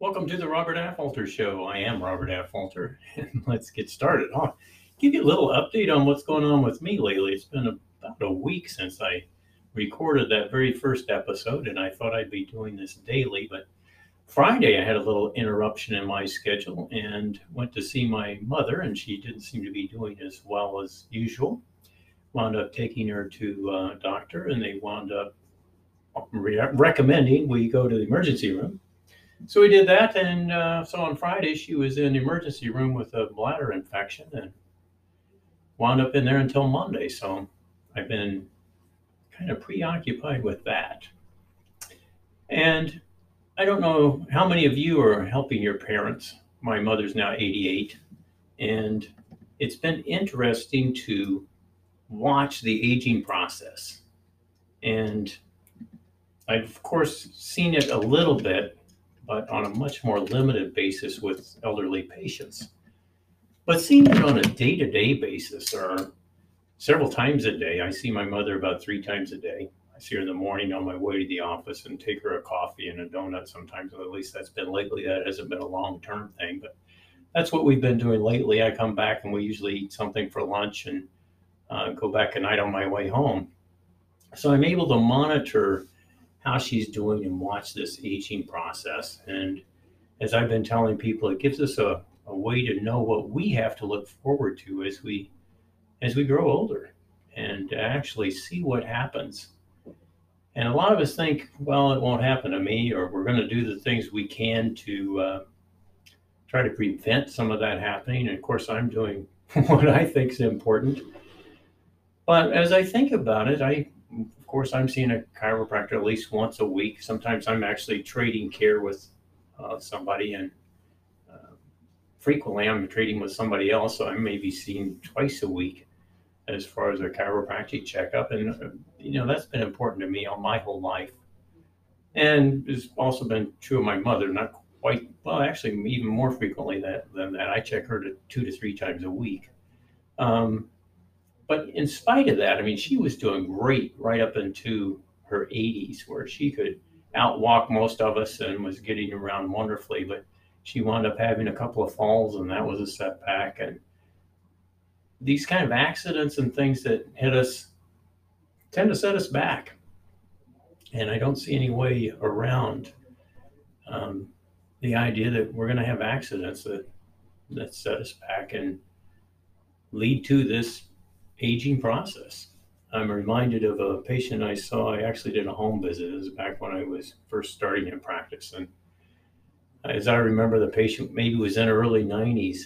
Welcome to the Robert Affolter Show. I am Robert Affolter, and let's get started. I'll give you a little update on what's going on with me lately. It's been about a week since I recorded that very first episode, and I thought I'd be doing this daily. But Friday, I had a little interruption in my schedule and went to see my mother, and she didn't seem to be doing as well as usual. Wound up taking her to a doctor, and they wound up re- recommending we go to the emergency room so we did that, and uh, so on Friday she was in the emergency room with a bladder infection and wound up in there until Monday. So I've been kind of preoccupied with that. And I don't know how many of you are helping your parents. My mother's now 88, and it's been interesting to watch the aging process. And I've, of course, seen it a little bit but on a much more limited basis with elderly patients. But seeing it on a day to day basis or several times a day, I see my mother about three times a day. I see her in the morning on my way to the office and take her a coffee and a donut sometimes. At least that's been lately. That hasn't been a long term thing, but that's what we've been doing lately. I come back and we usually eat something for lunch and uh, go back at night on my way home. So I'm able to monitor how she's doing and watch this aging process. And as I've been telling people, it gives us a, a way to know what we have to look forward to as we as we grow older and actually see what happens. And a lot of us think, well, it won't happen to me, or we're going to do the things we can to uh, try to prevent some of that happening. And of course, I'm doing what I think is important. But as I think about it, I course, I'm seeing a chiropractor at least once a week. Sometimes I'm actually trading care with uh, somebody, and uh, frequently I'm trading with somebody else. So I may be seen twice a week as far as a chiropractic checkup. And, uh, you know, that's been important to me all my whole life. And it's also been true of my mother, not quite, well, actually, even more frequently that, than that. I check her to two to three times a week. Um, but in spite of that, I mean, she was doing great right up into her 80s, where she could outwalk most of us and was getting around wonderfully. But she wound up having a couple of falls, and that was a setback. And these kind of accidents and things that hit us tend to set us back. And I don't see any way around um, the idea that we're going to have accidents that that set us back and lead to this aging process. I'm reminded of a patient I saw. I actually did a home visit. It was back when I was first starting in practice. And as I remember, the patient maybe was in her early 90s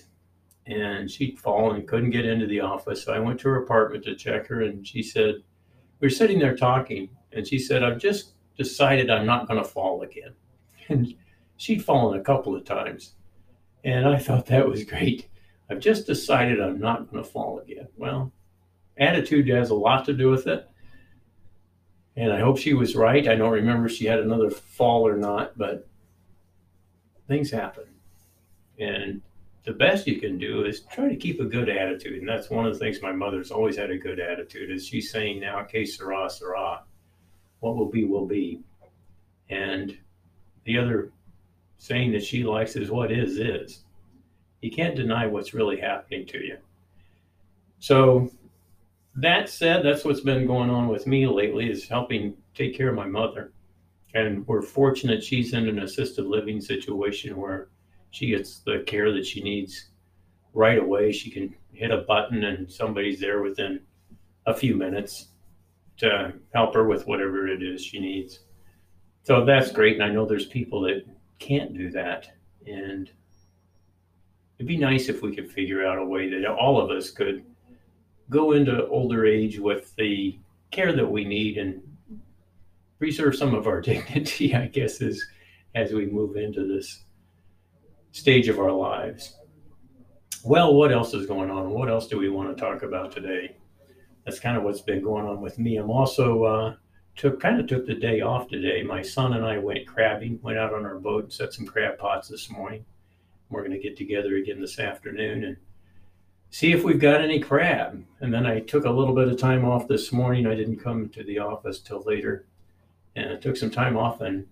and she'd fallen couldn't get into the office. So I went to her apartment to check her and she said, We were sitting there talking and she said, I've just decided I'm not going to fall again. And she'd fallen a couple of times. And I thought that was great. I've just decided I'm not going to fall again. Well, attitude has a lot to do with it. And I hope she was right. I don't remember if she had another fall or not, but things happen. And the best you can do is try to keep a good attitude. And that's one of the things my mother's always had a good attitude is she's saying now, okay, sera, sera, what will be, will be. And the other saying that she likes is what is, is. You can't deny what's really happening to you. So that said, that's what's been going on with me lately is helping take care of my mother. And we're fortunate she's in an assisted living situation where she gets the care that she needs right away. She can hit a button and somebody's there within a few minutes to help her with whatever it is she needs. So that's great. And I know there's people that can't do that. And it'd be nice if we could figure out a way that all of us could go into older age with the care that we need and preserve some of our dignity, I guess, as, as we move into this stage of our lives. Well, what else is going on? What else do we want to talk about today? That's kind of what's been going on with me. I'm also uh, took kind of took the day off today. My son and I went crabbing, went out on our boat, set some crab pots this morning. We're going to get together again this afternoon and see if we've got any crab. And then I took a little bit of time off this morning. I didn't come to the office till later. And I took some time off and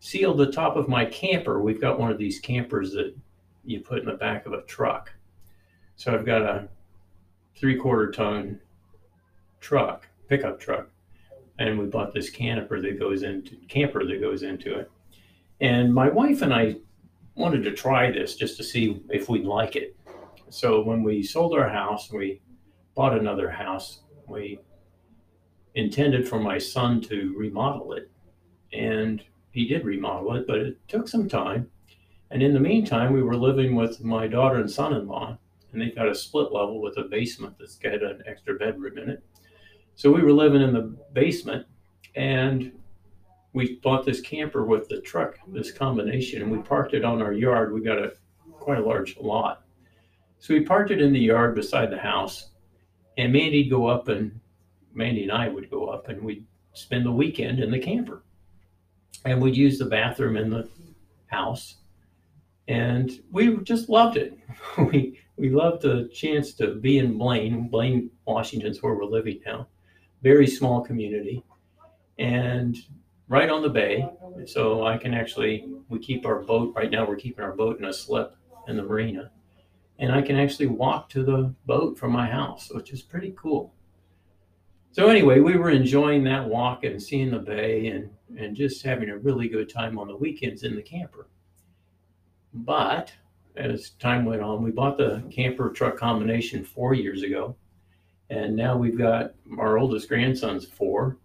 sealed the top of my camper. We've got one of these campers that you put in the back of a truck. So I've got a three quarter ton truck, pickup truck, and we bought this camper that goes into camper that goes into it. And my wife and I wanted to try this just to see if we'd like it. So when we sold our house, we bought another house. We intended for my son to remodel it, and he did remodel it, but it took some time. And in the meantime, we were living with my daughter and son-in-law, and they've got a split level with a basement that's got an extra bedroom in it. So we were living in the basement, and we bought this camper with the truck, this combination, and we parked it on our yard. We got a quite a large lot. So we parked it in the yard beside the house, and Mandy'd go up and Mandy and I would go up and we'd spend the weekend in the camper. And we'd use the bathroom in the house. And we just loved it. we we loved the chance to be in Blaine. Blaine, Washington's where we're living now. Very small community. And right on the bay. So I can actually, we keep our boat, right now we're keeping our boat in a slip in the marina. And I can actually walk to the boat from my house, which is pretty cool. So anyway, we were enjoying that walk and seeing the bay and, and just having a really good time on the weekends in the camper. But as time went on, we bought the camper truck combination four years ago. And now we've got our oldest grandson's four.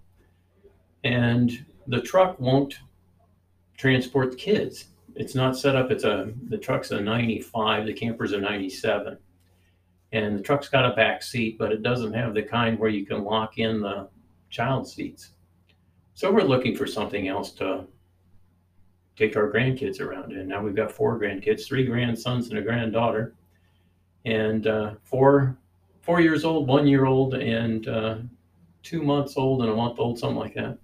And the truck won't transport the kids. It's not set up. It's a the truck's a 95. The camper's a 97, and the truck's got a back seat, but it doesn't have the kind where you can lock in the child seats. So we're looking for something else to take our grandkids around in. Now we've got four grandkids, three grandsons and a granddaughter, and uh, four four years old, one year old, and uh, two months old and a month old, something like that.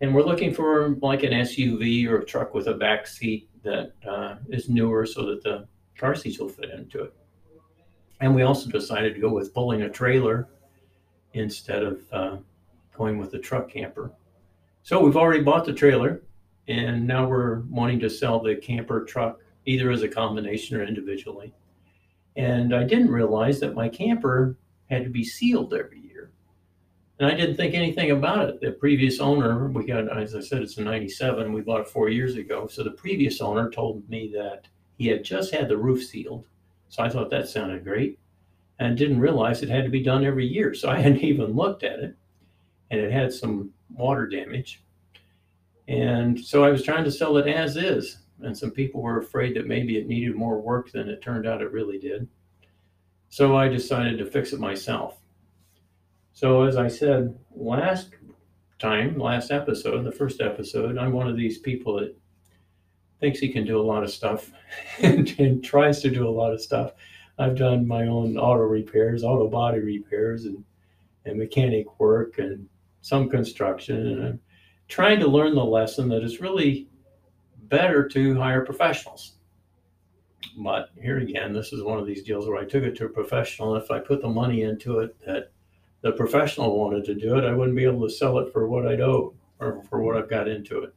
And we're looking for like an SUV or a truck with a back seat that uh, is newer so that the car seats will fit into it. And we also decided to go with pulling a trailer instead of uh, going with the truck camper. So we've already bought the trailer and now we're wanting to sell the camper truck either as a combination or individually. And I didn't realize that my camper had to be sealed every year. And I didn't think anything about it. The previous owner, we got, as I said, it's a 97. We bought it four years ago. So the previous owner told me that he had just had the roof sealed. So I thought that sounded great and didn't realize it had to be done every year. So I hadn't even looked at it and it had some water damage. And so I was trying to sell it as is. And some people were afraid that maybe it needed more work than it turned out it really did. So I decided to fix it myself. So, as I said last time, last episode, the first episode, I'm one of these people that thinks he can do a lot of stuff and, and, tries to do a lot of stuff. I've done my own auto repairs, auto body repairs, and, and mechanic work and some construction. And I'm trying to learn the lesson that it's really better to hire professionals. But here again, this is one of these deals where I took it to a professional. If I put the money into it that the professional wanted to do it, I wouldn't be able to sell it for what I'd owe or for what I've got into it.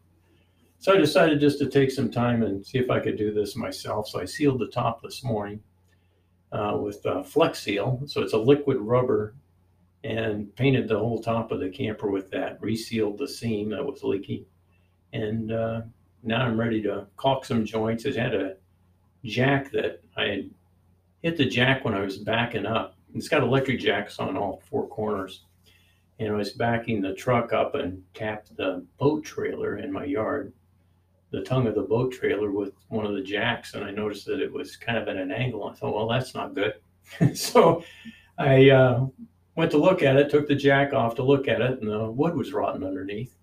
So I decided just to take some time and see if I could do this myself. So I sealed the top this morning uh, with uh, Flex Seal. So it's a liquid rubber and painted the whole top of the camper with that, resealed the seam that was leaky. And uh, now I'm ready to caulk some joints. It had a jack that I had hit the jack when I was backing up it's got electric jacks on all four corners. And I was backing the truck up and tapped the boat trailer in my yard, the tongue of the boat trailer with one of the jacks. And I noticed that it was kind of at an angle. I thought, well, that's not good. so I uh, went to look at it, took the jack off to look at it, and the wood was rotten underneath.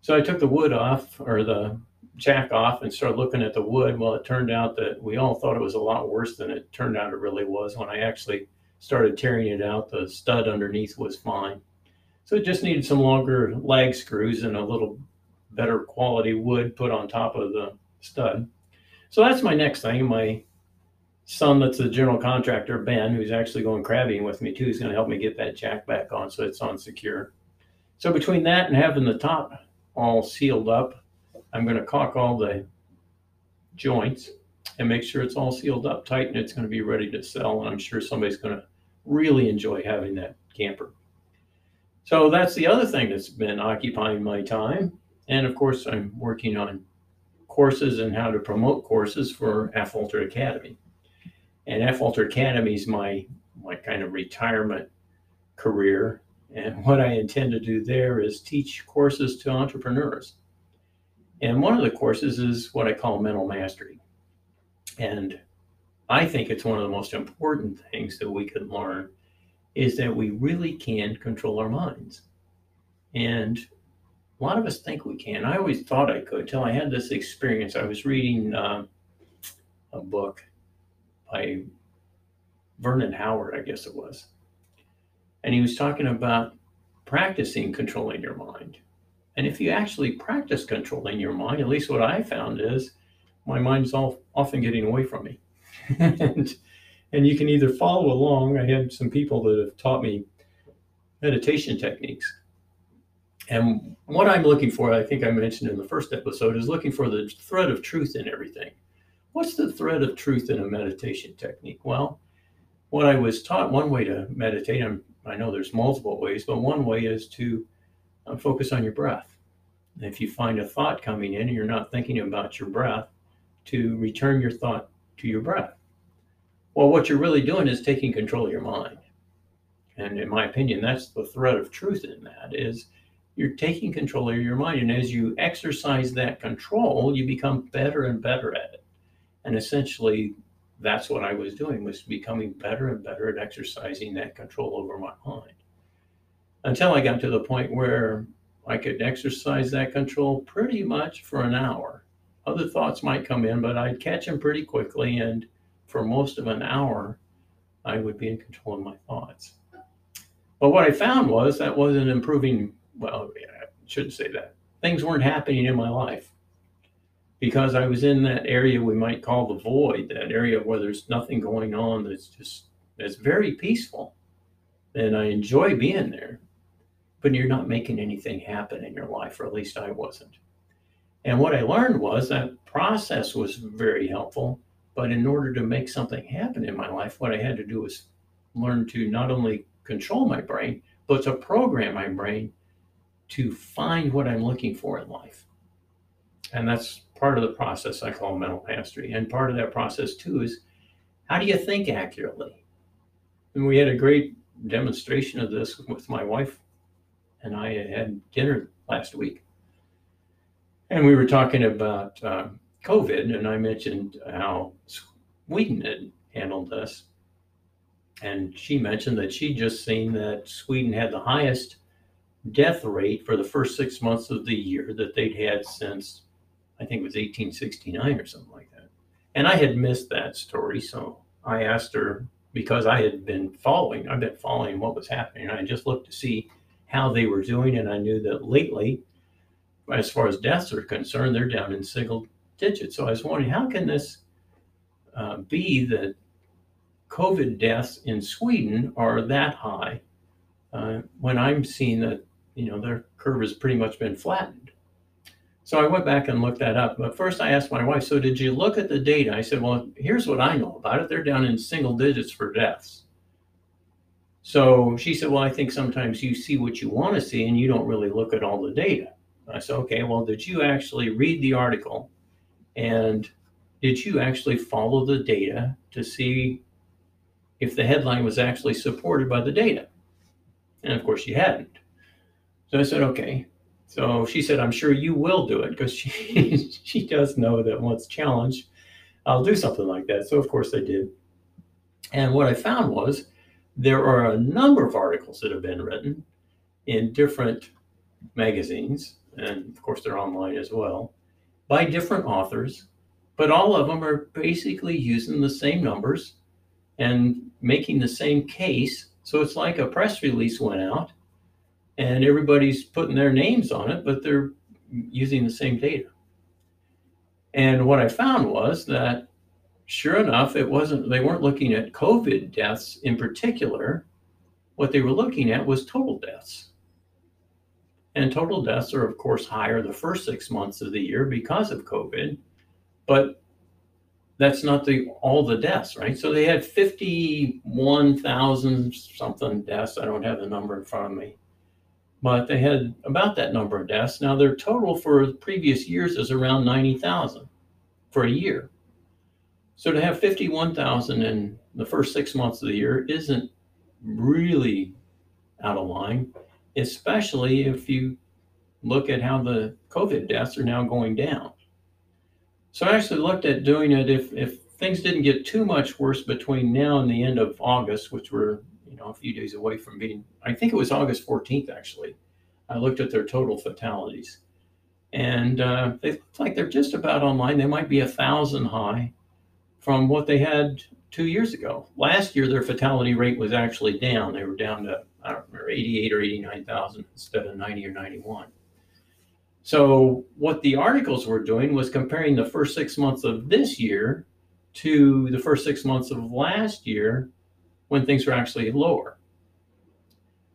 So I took the wood off or the jack off and started looking at the wood. Well, it turned out that we all thought it was a lot worse than it turned out it really was when I actually started tearing it out. The stud underneath was fine. So it just needed some longer lag screws and a little better quality wood put on top of the stud. So that's my next thing. My son, that's the general contractor, Ben, who's actually going crabbing with me too, is going to help me get that jack back on so it's on secure. So between that and having the top all sealed up, I'm going to caulk all the joints and make sure it's all sealed up tight and it's going to be ready to sell. And I'm sure somebody's going to really enjoy having that camper. So that's the other thing that's been occupying my time. And of course, I'm working on courses and how to promote courses for Affolter Academy. And Affolter Academy is my, my kind of retirement career. And what I intend to do there is teach courses to entrepreneurs. And one of the courses is what I call mental mastery. And I think it's one of the most important things that we can learn is that we really can control our minds. And a lot of us think we can. I always thought I could until I had this experience. I was reading uh, a book by Vernon Howard, I guess it was. And he was talking about practicing controlling your mind. And if you actually practice controlling your mind, at least what I found is my mind's all, often getting away from me. And, and you can either follow along. I had some people that have taught me meditation techniques. And what I'm looking for, I think I mentioned in the first episode, is looking for the thread of truth in everything. What's the thread of truth in a meditation technique? Well, what I was taught, one way to meditate, I'm, I know there's multiple ways, but one way is to uh, focus on your breath. And if you find a thought coming in and you're not thinking about your breath, to return your thought to your breath. Well, what you're really doing is taking control of your mind. And in my opinion, that's the thread of truth in that is you're taking control of your mind. And as you exercise that control, you become better and better at it. And essentially, that's what I was doing was becoming better and better at exercising that control over my mind. Until I got to the point where I could exercise that control pretty much for an hour other thoughts might come in, but I'd catch them pretty quickly. And for most of an hour, I would be in control of my thoughts. But what I found was that wasn't improving. Well, I shouldn't say that. Things weren't happening in my life because I was in that area we might call the void, that area where there's nothing going on that's just, that's very peaceful. And I enjoy being there, but you're not making anything happen in your life, or at least I wasn't. And what I learned was that process was very helpful. But in order to make something happen in my life, what I had to do was learn to not only control my brain, but to program my brain to find what I'm looking for in life. And that's part of the process I call mental mastery. And part of that process, too, is how do you think accurately? And we had a great demonstration of this with my wife and I had dinner last week. And we were talking about uh, COVID, and I mentioned how Sweden had handled this. And she mentioned that she'd just seen that Sweden had the highest death rate for the first six months of the year that they'd had since, I think it was 1869 or something like that. And I had missed that story. So I asked her because I had been following, I've been following what was happening. I just looked to see how they were doing. And I knew that lately as far as deaths are concerned, they're down in single So I was wondering, how can this uh, be that COVID deaths in Sweden are that high uh, when I'm seeing that you know their curve has pretty much been flattened? So I went back and looked that up. But first, I asked my wife, "So did you look at the data?" I said, "Well, here's what I know about it. They're down in single digits for deaths." So she said, Well, I think sometimes you see what you want to see and you don't really look at all the data. I said, okay, well, did you actually read the article? And did you actually follow the data to see if the headline was actually supported by the data? And of course, she hadn't. So I said, okay. So she said, I'm sure you will do it because she, she does know that once challenged, I'll do something like that. So, of course, I did. And what I found was there are a number of articles that have been written in different magazines and of course they're online as well, by different authors, but all of them are basically using the same numbers and making the same case. So it's like a press release went out and everybody's putting their names on it, but they're using the same data. And what I found was that sure enough, it wasn't, they weren't looking at COVID deaths in particular. What they were looking at was total deaths. And total deaths are, of course, higher the first six months of the year because of COVID. But that's not the all the deaths, right? So they had 51,000 something deaths. I don't have the number in front of me. But they had about that number of deaths. Now their total for previous years is around 90,000 for a year. So to have 51,000 in the first six months of the year isn't really out of line, especially if you look at how the COVID deaths are now going down. So I actually looked at doing it if, if things didn't get too much worse between now and the end of August, which we're you know a few days away from being. I think it was August 14th actually. I looked at their total fatalities, and uh, they look like they're just about online. They might be a thousand high from what they had two years ago. Last year, their fatality rate was actually down. They were down to, I don't remember, 88 or 89,000 instead of 90 or 91. So, what the articles were doing was comparing the first six months of this year to the first six months of last year when things were actually lower.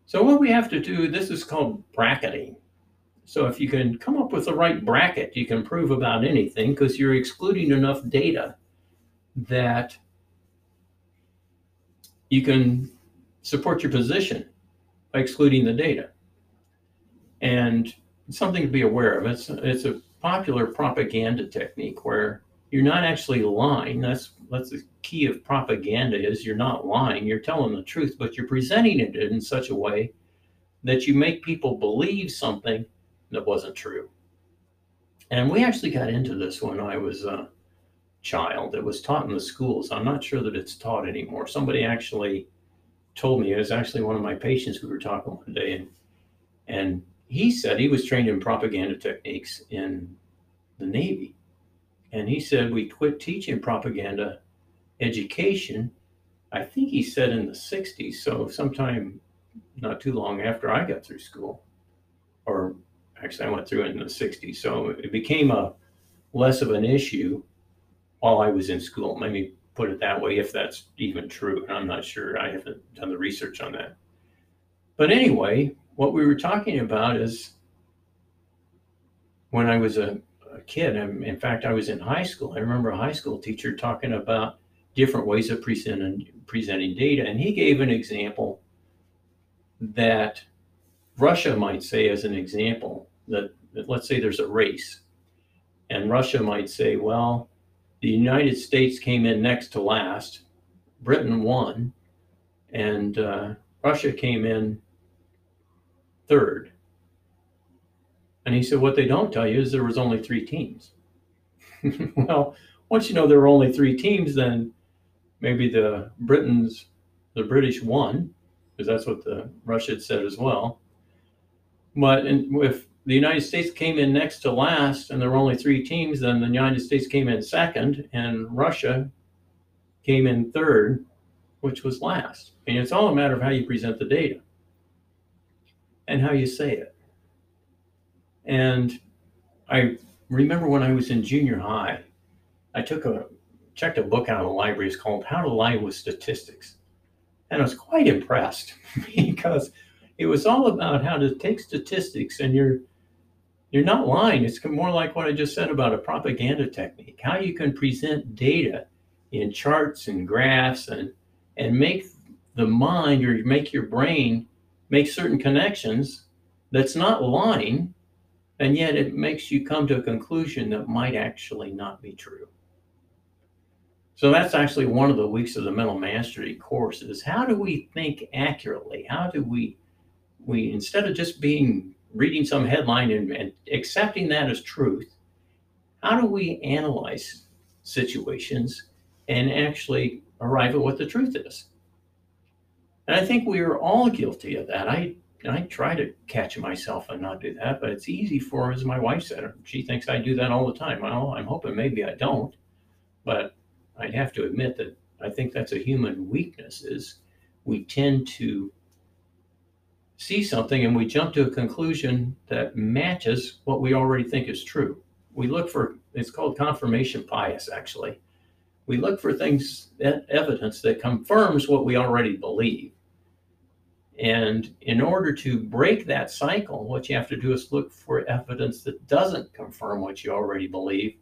So, what we have to do, this is called bracketing. So, if you can come up with the right bracket, you can prove about anything because you're excluding enough data that you can support your position by excluding the data. And something to be aware of. It's it's a popular propaganda technique where you're not actually lying. That's that's the key of propaganda is you're not lying. You're telling the truth, but you're presenting it in such a way that you make people believe something that wasn't true. And we actually got into this when I was a child. It was taught in the schools. I'm not sure that it's taught anymore. Somebody actually told me it was actually one of my patients we were talking one day, and and he said he was trained in propaganda techniques in the Navy. And he said we quit teaching propaganda education, I think he said in the 60s. So, sometime not too long after I got through school, or actually, I went through it in the 60s. So, it became a less of an issue while I was in school. Maybe put it that way, if that's even true. And I'm not sure. I haven't done the research on that. But anyway, what we were talking about is when I was a, a kid, in fact, I was in high school. I remember a high school teacher talking about different ways of presenting, presenting data. And he gave an example that Russia might say, as an example, that, that let's say there's a race, and Russia might say, well, the United States came in next to last, Britain won, and uh, Russia came in third. And he said, What they don't tell you is there was only three teams. well, once you know there were only three teams, then maybe the Britons, the British won, because that's what the Russia had said as well. But in, if the United States came in next to last and there were only three teams, then the United States came in second and Russia came in third, which was last. Mean, it's all a matter of how you present the data and how you say it. And I remember when I was in junior high, I took a checked a book out of the library. It's called How to Lie with Statistics. And I was quite impressed because it was all about how to take statistics and you're you're not lying. It's more like what I just said about a propaganda technique. How you can present data in charts and graphs and and make the mind or make your brain make certain connections that's not lying, and yet it makes you come to a conclusion that might actually not be true. So that's actually one of the weeks of the mental mastery course is how do we think accurately? How do we we instead of just being reading some headline and, and accepting that as truth, how do we analyze situations and actually arrive at what the truth is? And I think we are all guilty of that. I I try to catch myself and not do that, but it's easy for, as my wife said, she thinks I do that all the time. Well, I'm hoping maybe I don't, but I'd have to admit that I think that's a human weakness is we tend to see something and we jump to a conclusion that matches what we already think is true. We look for it's called confirmation bias actually. We look for things evidence that confirms what we already believe And in order to break that cycle, what you have to do is look for evidence that doesn't confirm what you already believe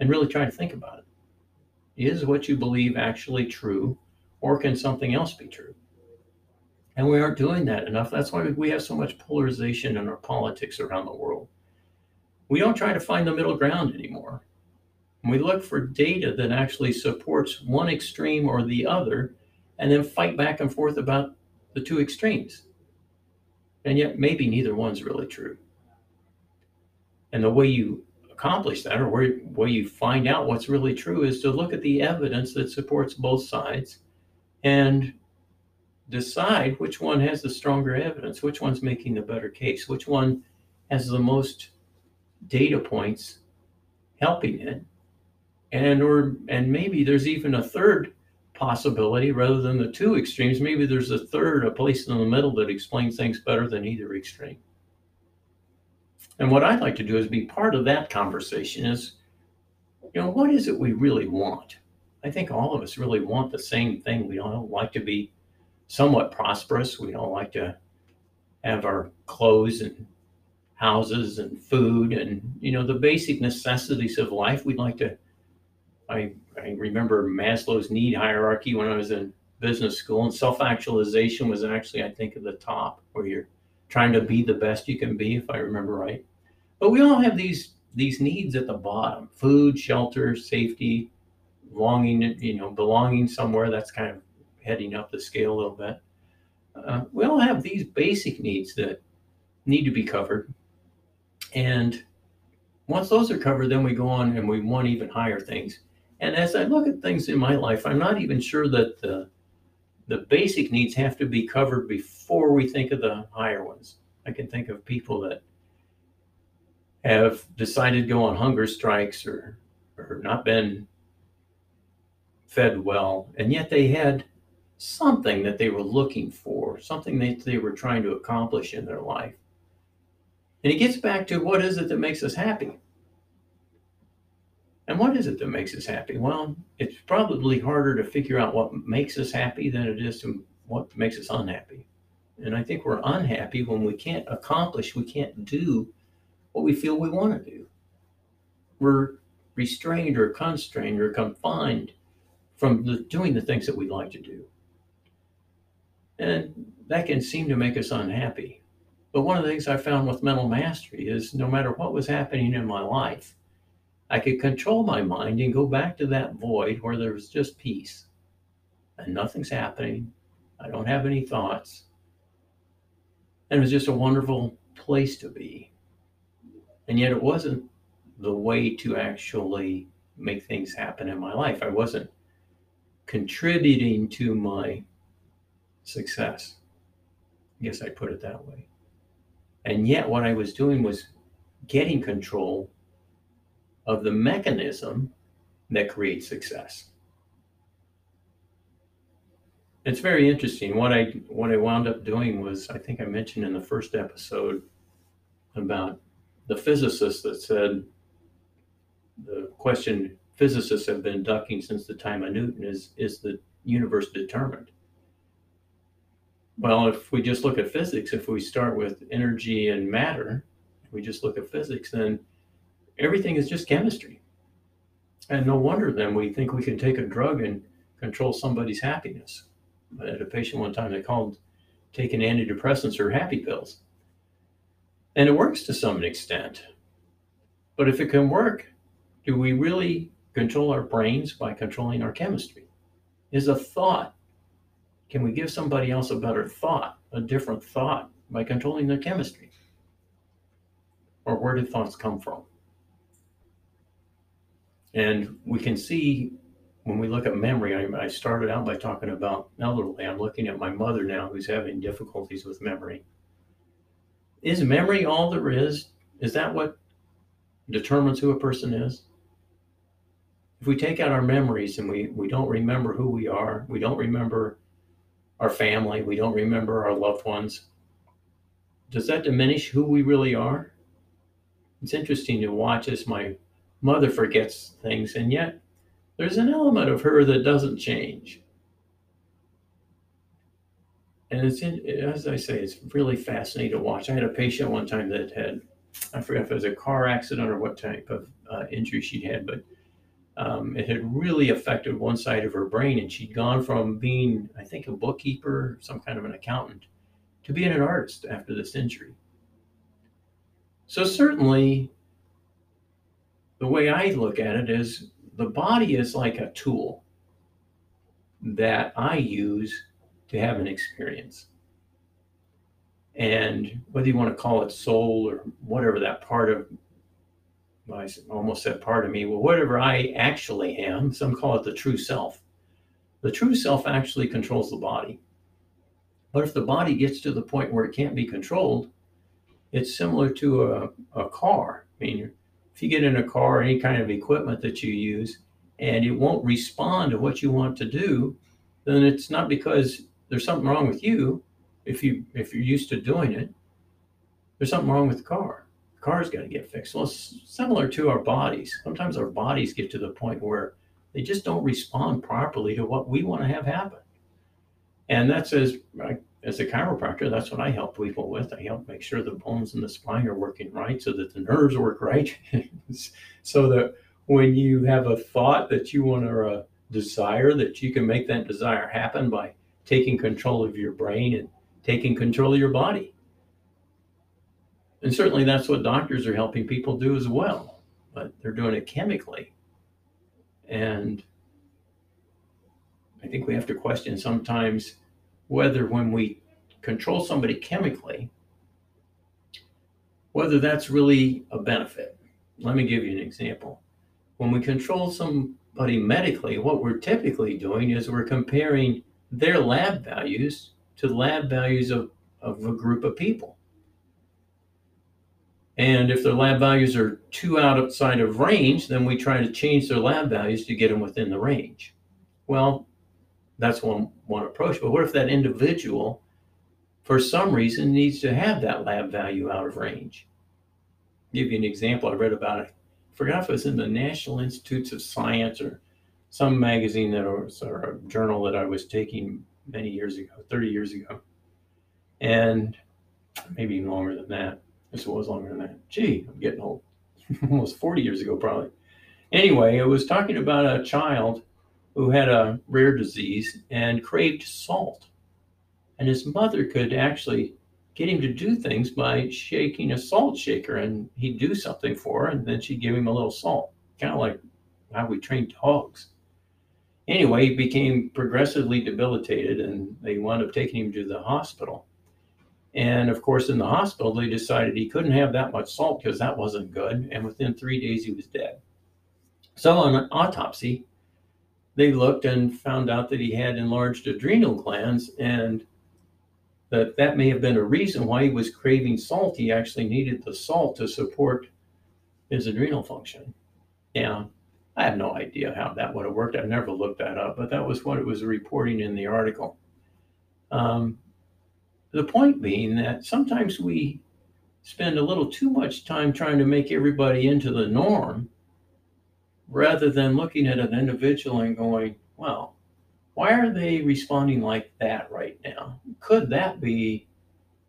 and really try to think about it. Is what you believe actually true, or can something else be true? And we aren't doing that enough. That's why we have so much polarization in our politics around the world. We don't try to find the middle ground anymore. We look for data that actually supports one extreme or the other, and then fight back and forth about the two extremes. And yet, maybe neither one's really true. And the way you accomplish that, or where, where you find out what's really true, is to look at the evidence that supports both sides and decide which one has the stronger evidence, which one's making the better case, which one has the most data points helping it. And or and maybe there's even a third possibility rather than the two extremes. Maybe there's a third, a place in the middle that explains things better than either extreme. And what I'd like to do is be part of that conversation is, you know, what is it we really want? I think all of us really want the same thing. We all like to be somewhat prosperous. We all like to have our clothes and houses and food and, you know, the basic necessities of life. We'd like to I, I remember Maslow's need hierarchy when I was in business school, and self actualization was actually, I think, at the top where you're trying to be the best you can be, if I remember right. But we all have these these needs at the bottom: food, shelter, safety, longing, you know, belonging somewhere. That's kind of heading up the scale a little bit. Uh, we all have these basic needs that need to be covered, and once those are covered, then we go on and we want even higher things. And as I look at things in my life, I'm not even sure that the, the basic needs have to be covered before we think of the higher ones. I can think of people that have decided to go on hunger strikes or, or not been fed well, and yet they had something that they were looking for, something that they were trying to accomplish in their life. And it gets back to what is it that makes us happy? And what is it that makes us happy? Well, it's probably harder to figure out what makes us happy than it is to what makes us unhappy. And I think we're unhappy when we can't accomplish, we can't do what we feel we want to do. We're restrained or constrained or confined from the, doing the things that we'd like to do. And that can seem to make us unhappy. But one of the things I found with mental mastery is no matter what was happening in my life, I could control my mind and go back to that void where there was just peace and nothing's happening. I don't have any thoughts. And it was just a wonderful place to be. And yet it wasn't the way to actually make things happen in my life. I wasn't contributing to my success. I guess I put it that way. And yet what I was doing was getting control of the mechanism that creates success. It's very interesting. What I what I wound up doing was I think I mentioned in the first episode about the physicist that said the question physicists have been ducking since the time of Newton is is the universe determined? Well, if we just look at physics, if we start with energy and matter, we just look at physics, then everything is just chemistry. And no wonder then we think we can take a drug and control somebody's happiness. I had a patient one time that called taking antidepressants or happy pills. And it works to some extent. But if it can work, do we really control our brains by controlling our chemistry? Is a thought, can we give somebody else a better thought, a different thought by controlling their chemistry? Or where do thoughts come from? And we can see when we look at memory, I, I, started out by talking about elderly. I'm looking at my mother now who's having difficulties with memory. Is memory all there is? Is that what determines who a person is? If we take out our memories and we, we don't remember who we are, we don't remember our family, we don't remember our loved ones, does that diminish who we really are? It's interesting to watch as my mother forgets things, and yet there's an element of her that doesn't change. and it's in, as I say, it's really fascinating to watch. I had a patient one time that had, I forget if it was a car accident or what type of uh, injury she'd had, but um, it had really affected one side of her brain, and she'd gone from being, I think, a bookkeeper, some kind of an accountant, to being an artist after this injury. So certainly, the way I look at it is the body is like a tool that I use to have an experience. And whether you want to call it soul or whatever that part of, I almost said part of me, well, whatever I actually am, some call it the true self. The true self actually controls the body. But if the body gets to the point where it can't be controlled, it's similar to a, a car. I mean, if you get in a car, any kind of equipment that you use, and it won't respond to what you want to do, then it's not because there's something wrong with you. If you if you're used to doing it, there's something wrong with the car. Car's got to get fixed. Well, it's similar to our bodies. Sometimes our bodies get to the point where they just don't respond properly to what we want to have happen. And that's as as a chiropractor, that's what I help people with. I help make sure the bones and the spine are working right so that the nerves work right. so that when you have a thought that you want to uh, desire, that you can make that desire happen by taking control of your brain and taking control of your body. And certainly that's what doctors are helping people do as well, but they're doing it chemically. And I think we have to question sometimes whether when we control somebody chemically, whether that's really a benefit. Let me give you an example. When we control somebody medically, what we're typically doing is we're comparing their lab values to lab values of, of a group of people. And if their lab values are too outside of range, then we try to change their lab values to get them within the range. Well, that's one one approach. But what if that individual, for some reason, needs to have that lab value out of range? I'll give you an example. I read about it. I forgot if it was in the National Institutes of Science or some magazine that was or a journal that I was taking many years ago, 30 years ago. And maybe even longer than that. This was longer than that. Gee, I'm getting old. Almost 40 years ago, probably. Anyway, it was talking about a child who had a rare disease and craved salt. And his mother could actually get him to do things by shaking a salt shaker and he'd do something for her and then she'd give him a little salt, kind of like how we train dogs. Anyway, he became progressively debilitated and they wound up taking him to the hospital. And of course, in the hospital, they decided he couldn't have that much salt because that wasn't good. And within three days, he was dead. So, on an autopsy, they looked and found out that he had enlarged adrenal glands and that that may have been a reason why he was craving salt. He actually needed the salt to support his adrenal function. Yeah, I have no idea how that would have worked. I've never looked that up, but that was what it was reporting in the article. Um, the point being that sometimes we spend a little too much time trying to make everybody into the norm rather than looking at an individual and going, well, why are they responding like that right now? Could that be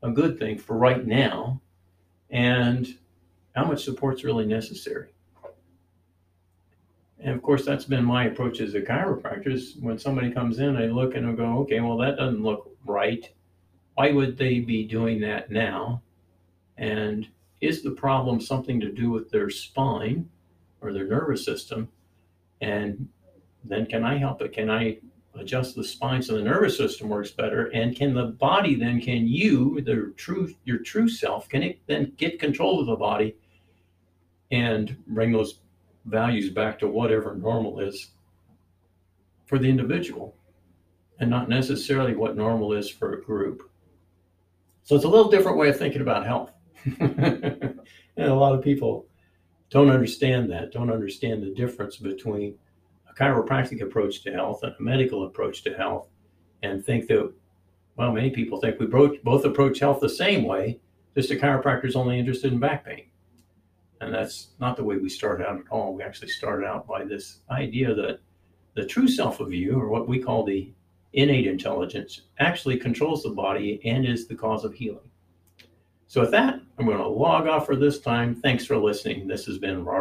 a good thing for right now? And how much support's really necessary? And of course, that's been my approach as a chiropractor. Is when somebody comes in, I look and I go, okay, well, that doesn't look right. Why would they be doing that now? And is the problem something to do with their spine? or their nervous system. And then can I help it? Can I adjust the spine so the nervous system works better? And can the body then, can you, the true, your true self, can it then get control of the body and bring those values back to whatever normal is for the individual and not necessarily what normal is for a group? So it's a little different way of thinking about health. and a lot of people don't understand that, don't understand the difference between a chiropractic approach to health and a medical approach to health, and think that, well, many people think we both approach health the same way, just a chiropractor is only interested in back pain. And that's not the way we start out at all. We actually started out by this idea that the true self of you, or what we call the innate intelligence, actually controls the body and is the cause of healing. So, with that, I'm going to log off for this time. Thanks for listening. This has been Robert.